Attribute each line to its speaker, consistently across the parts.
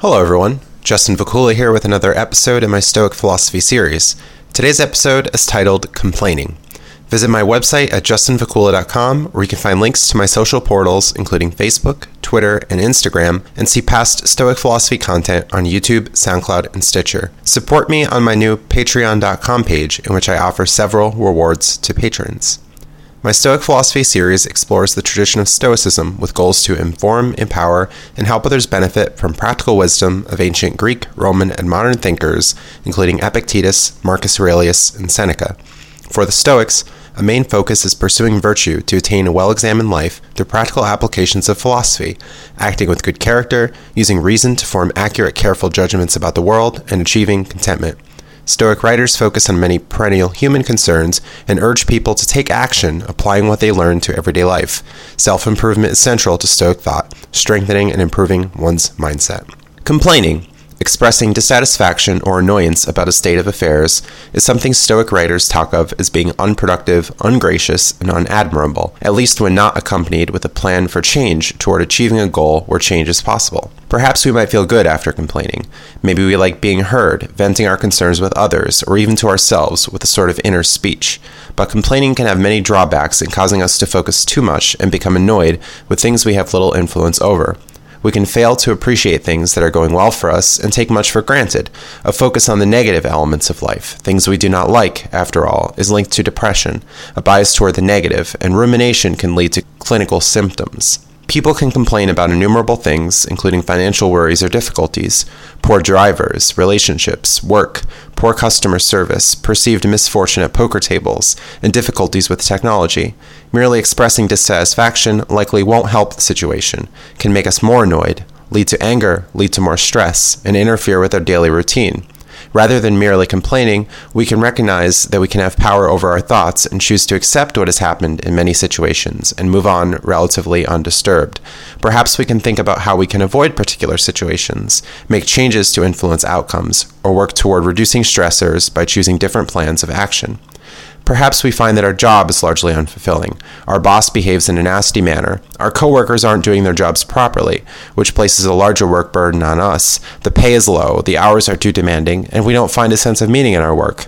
Speaker 1: Hello, everyone. Justin Vacula here with another episode in my Stoic Philosophy series. Today's episode is titled Complaining. Visit my website at justinvacula.com where you can find links to my social portals, including Facebook, Twitter, and Instagram, and see past Stoic Philosophy content on YouTube, SoundCloud, and Stitcher. Support me on my new patreon.com page, in which I offer several rewards to patrons. My Stoic Philosophy series explores the tradition of Stoicism with goals to inform, empower, and help others benefit from practical wisdom of ancient Greek, Roman, and modern thinkers, including Epictetus, Marcus Aurelius, and Seneca. For the Stoics, a main focus is pursuing virtue to attain a well examined life through practical applications of philosophy, acting with good character, using reason to form accurate, careful judgments about the world, and achieving contentment. Stoic writers focus on many perennial human concerns and urge people to take action, applying what they learn to everyday life. Self improvement is central to Stoic thought, strengthening and improving one's mindset. Complaining, expressing dissatisfaction or annoyance about a state of affairs, is something Stoic writers talk of as being unproductive, ungracious, and unadmirable, at least when not accompanied with a plan for change toward achieving a goal where change is possible. Perhaps we might feel good after complaining. Maybe we like being heard, venting our concerns with others, or even to ourselves with a sort of inner speech. But complaining can have many drawbacks in causing us to focus too much and become annoyed with things we have little influence over we can fail to appreciate things that are going well for us and take much for granted. A focus on the negative elements of life, things we do not like, after all, is linked to depression. A bias toward the negative, and rumination can lead to clinical symptoms. People can complain about innumerable things, including financial worries or difficulties, poor drivers, relationships, work, poor customer service, perceived misfortune at poker tables, and difficulties with technology. Merely expressing dissatisfaction likely won't help the situation, can make us more annoyed, lead to anger, lead to more stress, and interfere with our daily routine. Rather than merely complaining, we can recognize that we can have power over our thoughts and choose to accept what has happened in many situations and move on relatively undisturbed. Perhaps we can think about how we can avoid particular situations, make changes to influence outcomes, or work toward reducing stressors by choosing different plans of action. Perhaps we find that our job is largely unfulfilling. Our boss behaves in a nasty manner. Our coworkers aren't doing their jobs properly, which places a larger work burden on us. The pay is low, the hours are too demanding, and we don't find a sense of meaning in our work.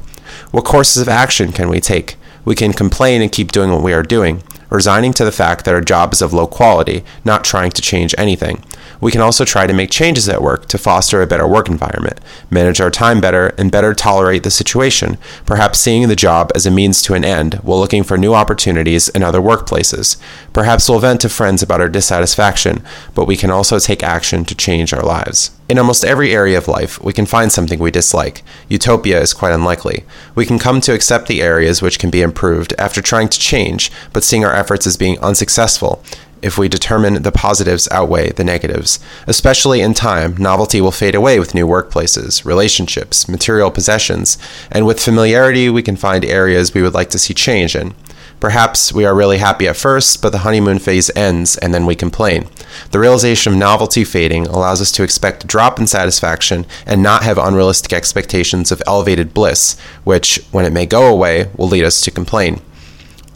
Speaker 1: What courses of action can we take? We can complain and keep doing what we are doing, resigning to the fact that our job is of low quality, not trying to change anything. We can also try to make changes at work to foster a better work environment, manage our time better, and better tolerate the situation, perhaps seeing the job as a means to an end while looking for new opportunities in other workplaces. Perhaps we'll vent to friends about our dissatisfaction, but we can also take action to change our lives. In almost every area of life, we can find something we dislike. Utopia is quite unlikely. We can come to accept the areas which can be improved after trying to change, but seeing our efforts as being unsuccessful, if we determine the positives outweigh the negatives. Especially in time, novelty will fade away with new workplaces, relationships, material possessions, and with familiarity, we can find areas we would like to see change in. Perhaps we are really happy at first, but the honeymoon phase ends and then we complain. The realization of novelty fading allows us to expect a drop in satisfaction and not have unrealistic expectations of elevated bliss, which, when it may go away, will lead us to complain.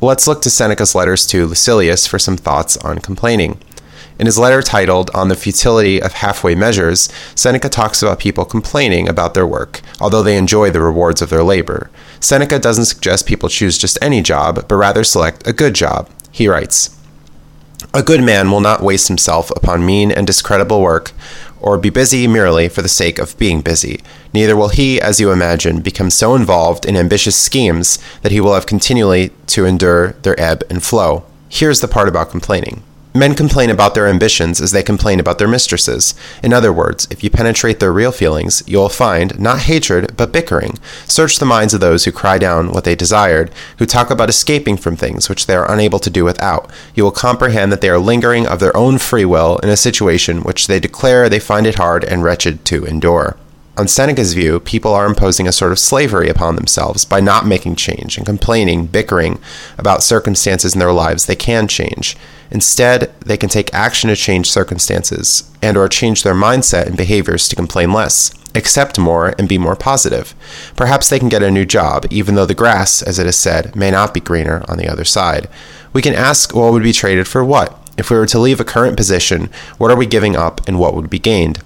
Speaker 1: Let's look to Seneca's letters to Lucilius for some thoughts on complaining. In his letter titled On the Futility of Halfway Measures, Seneca talks about people complaining about their work, although they enjoy the rewards of their labor. Seneca doesn't suggest people choose just any job, but rather select a good job. He writes, a good man will not waste himself upon mean and discreditable work, or be busy merely for the sake of being busy. Neither will he, as you imagine, become so involved in ambitious schemes that he will have continually to endure their ebb and flow. Here's the part about complaining. Men complain about their ambitions as they complain about their mistresses. In other words, if you penetrate their real feelings, you will find not hatred, but bickering. Search the minds of those who cry down what they desired, who talk about escaping from things which they are unable to do without. You will comprehend that they are lingering of their own free will in a situation which they declare they find it hard and wretched to endure. On Seneca's view, people are imposing a sort of slavery upon themselves by not making change and complaining, bickering about circumstances in their lives they can change. Instead, they can take action to change circumstances and or change their mindset and behaviors to complain less, accept more and be more positive. Perhaps they can get a new job even though the grass, as it is said, may not be greener on the other side. We can ask what would be traded for what? If we were to leave a current position, what are we giving up and what would be gained?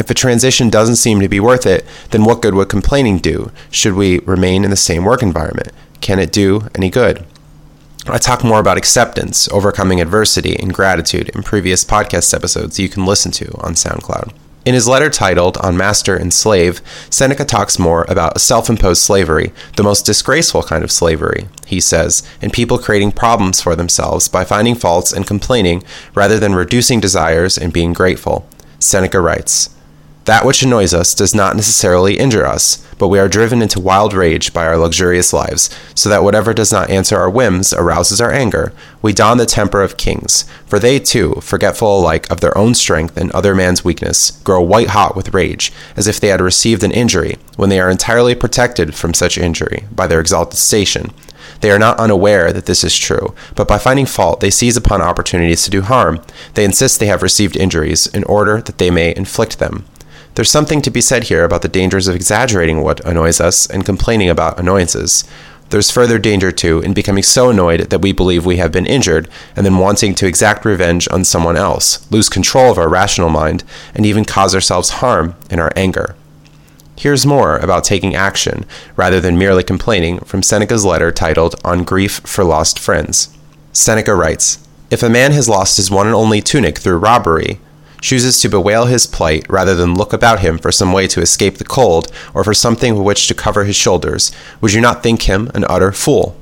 Speaker 1: If a transition doesn't seem to be worth it, then what good would complaining do? Should we remain in the same work environment? Can it do any good? I talk more about acceptance, overcoming adversity, and gratitude in previous podcast episodes you can listen to on SoundCloud. In his letter titled On Master and Slave, Seneca talks more about self imposed slavery, the most disgraceful kind of slavery, he says, and people creating problems for themselves by finding faults and complaining rather than reducing desires and being grateful. Seneca writes, that which annoys us does not necessarily injure us, but we are driven into wild rage by our luxurious lives, so that whatever does not answer our whims arouses our anger. We don the temper of kings, for they too, forgetful alike of their own strength and other man's weakness, grow white hot with rage, as if they had received an injury, when they are entirely protected from such injury by their exalted station. They are not unaware that this is true, but by finding fault, they seize upon opportunities to do harm. They insist they have received injuries in order that they may inflict them. There's something to be said here about the dangers of exaggerating what annoys us and complaining about annoyances. There's further danger, too, in becoming so annoyed that we believe we have been injured, and then wanting to exact revenge on someone else, lose control of our rational mind, and even cause ourselves harm in our anger. Here's more about taking action, rather than merely complaining, from Seneca's letter titled On Grief for Lost Friends. Seneca writes If a man has lost his one and only tunic through robbery, chooses to bewail his plight rather than look about him for some way to escape the cold or for something with which to cover his shoulders, would you not think him an utter fool?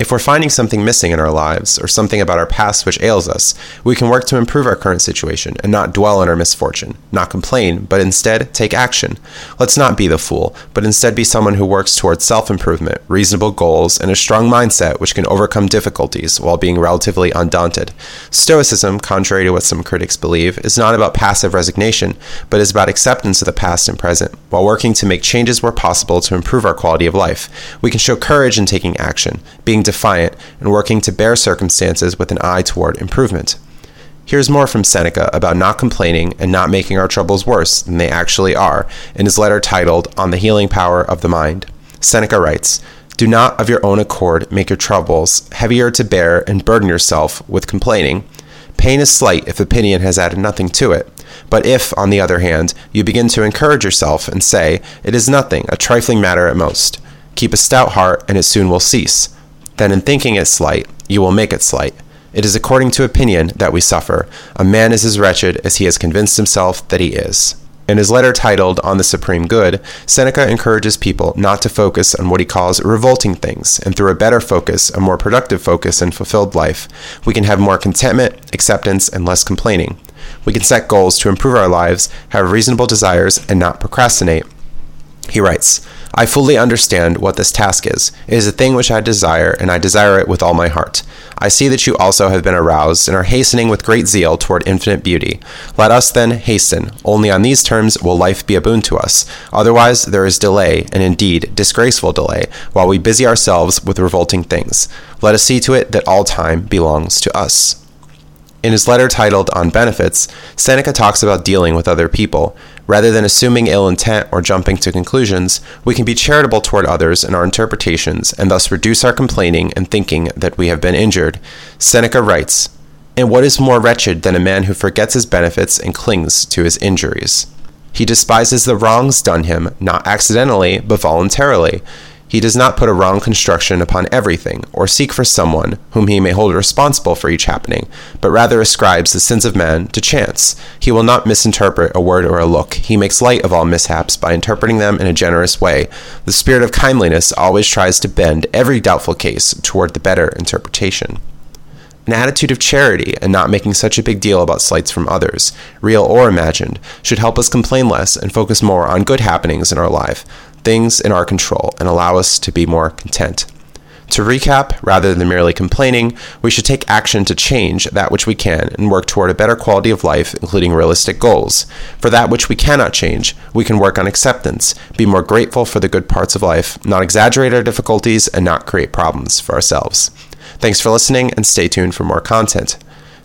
Speaker 1: If we're finding something missing in our lives, or something about our past which ails us, we can work to improve our current situation and not dwell on our misfortune, not complain, but instead take action. Let's not be the fool, but instead be someone who works towards self improvement, reasonable goals, and a strong mindset which can overcome difficulties while being relatively undaunted. Stoicism, contrary to what some critics believe, is not about passive resignation, but is about acceptance of the past and present, while working to make changes where possible to improve our quality of life. We can show courage in taking action, being defiant, and working to bear circumstances with an eye toward improvement. Here's more from Seneca about not complaining and not making our troubles worse than they actually are in his letter titled On the Healing Power of the Mind. Seneca writes, Do not of your own accord make your troubles heavier to bear and burden yourself with complaining. Pain is slight if opinion has added nothing to it. But if, on the other hand, you begin to encourage yourself and say, It is nothing, a trifling matter at most, keep a stout heart, and it soon will cease then in thinking it slight, you will make it slight. It is according to opinion that we suffer. A man is as wretched as he has convinced himself that he is. In his letter titled On the Supreme Good, Seneca encourages people not to focus on what he calls revolting things, and through a better focus, a more productive focus and fulfilled life, we can have more contentment, acceptance, and less complaining. We can set goals to improve our lives, have reasonable desires, and not procrastinate. He writes, I fully understand what this task is. It is a thing which I desire, and I desire it with all my heart. I see that you also have been aroused and are hastening with great zeal toward infinite beauty. Let us then hasten. Only on these terms will life be a boon to us. Otherwise, there is delay, and indeed disgraceful delay, while we busy ourselves with revolting things. Let us see to it that all time belongs to us. In his letter titled On Benefits, Seneca talks about dealing with other people. Rather than assuming ill intent or jumping to conclusions, we can be charitable toward others in our interpretations and thus reduce our complaining and thinking that we have been injured. Seneca writes, And what is more wretched than a man who forgets his benefits and clings to his injuries? He despises the wrongs done him, not accidentally, but voluntarily. He does not put a wrong construction upon everything, or seek for someone whom he may hold responsible for each happening, but rather ascribes the sins of man to chance. He will not misinterpret a word or a look. He makes light of all mishaps by interpreting them in a generous way. The spirit of kindliness always tries to bend every doubtful case toward the better interpretation. An attitude of charity and not making such a big deal about slights from others, real or imagined, should help us complain less and focus more on good happenings in our life things in our control and allow us to be more content. To recap, rather than merely complaining, we should take action to change that which we can and work toward a better quality of life, including realistic goals. For that which we cannot change, we can work on acceptance, be more grateful for the good parts of life, not exaggerate our difficulties, and not create problems for ourselves. Thanks for listening, and stay tuned for more content.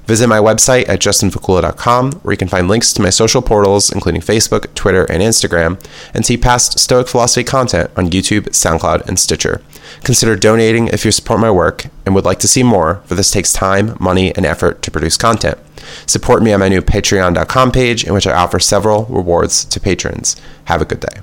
Speaker 1: Visit my website at justinvacula.com, where you can find links to my social portals, including Facebook, Twitter, and Instagram, and see past Stoic Philosophy content on YouTube, SoundCloud, and Stitcher. Consider donating if you support my work and would like to see more, for this takes time, money, and effort to produce content. Support me on my new patreon.com page, in which I offer several rewards to patrons. Have a good day.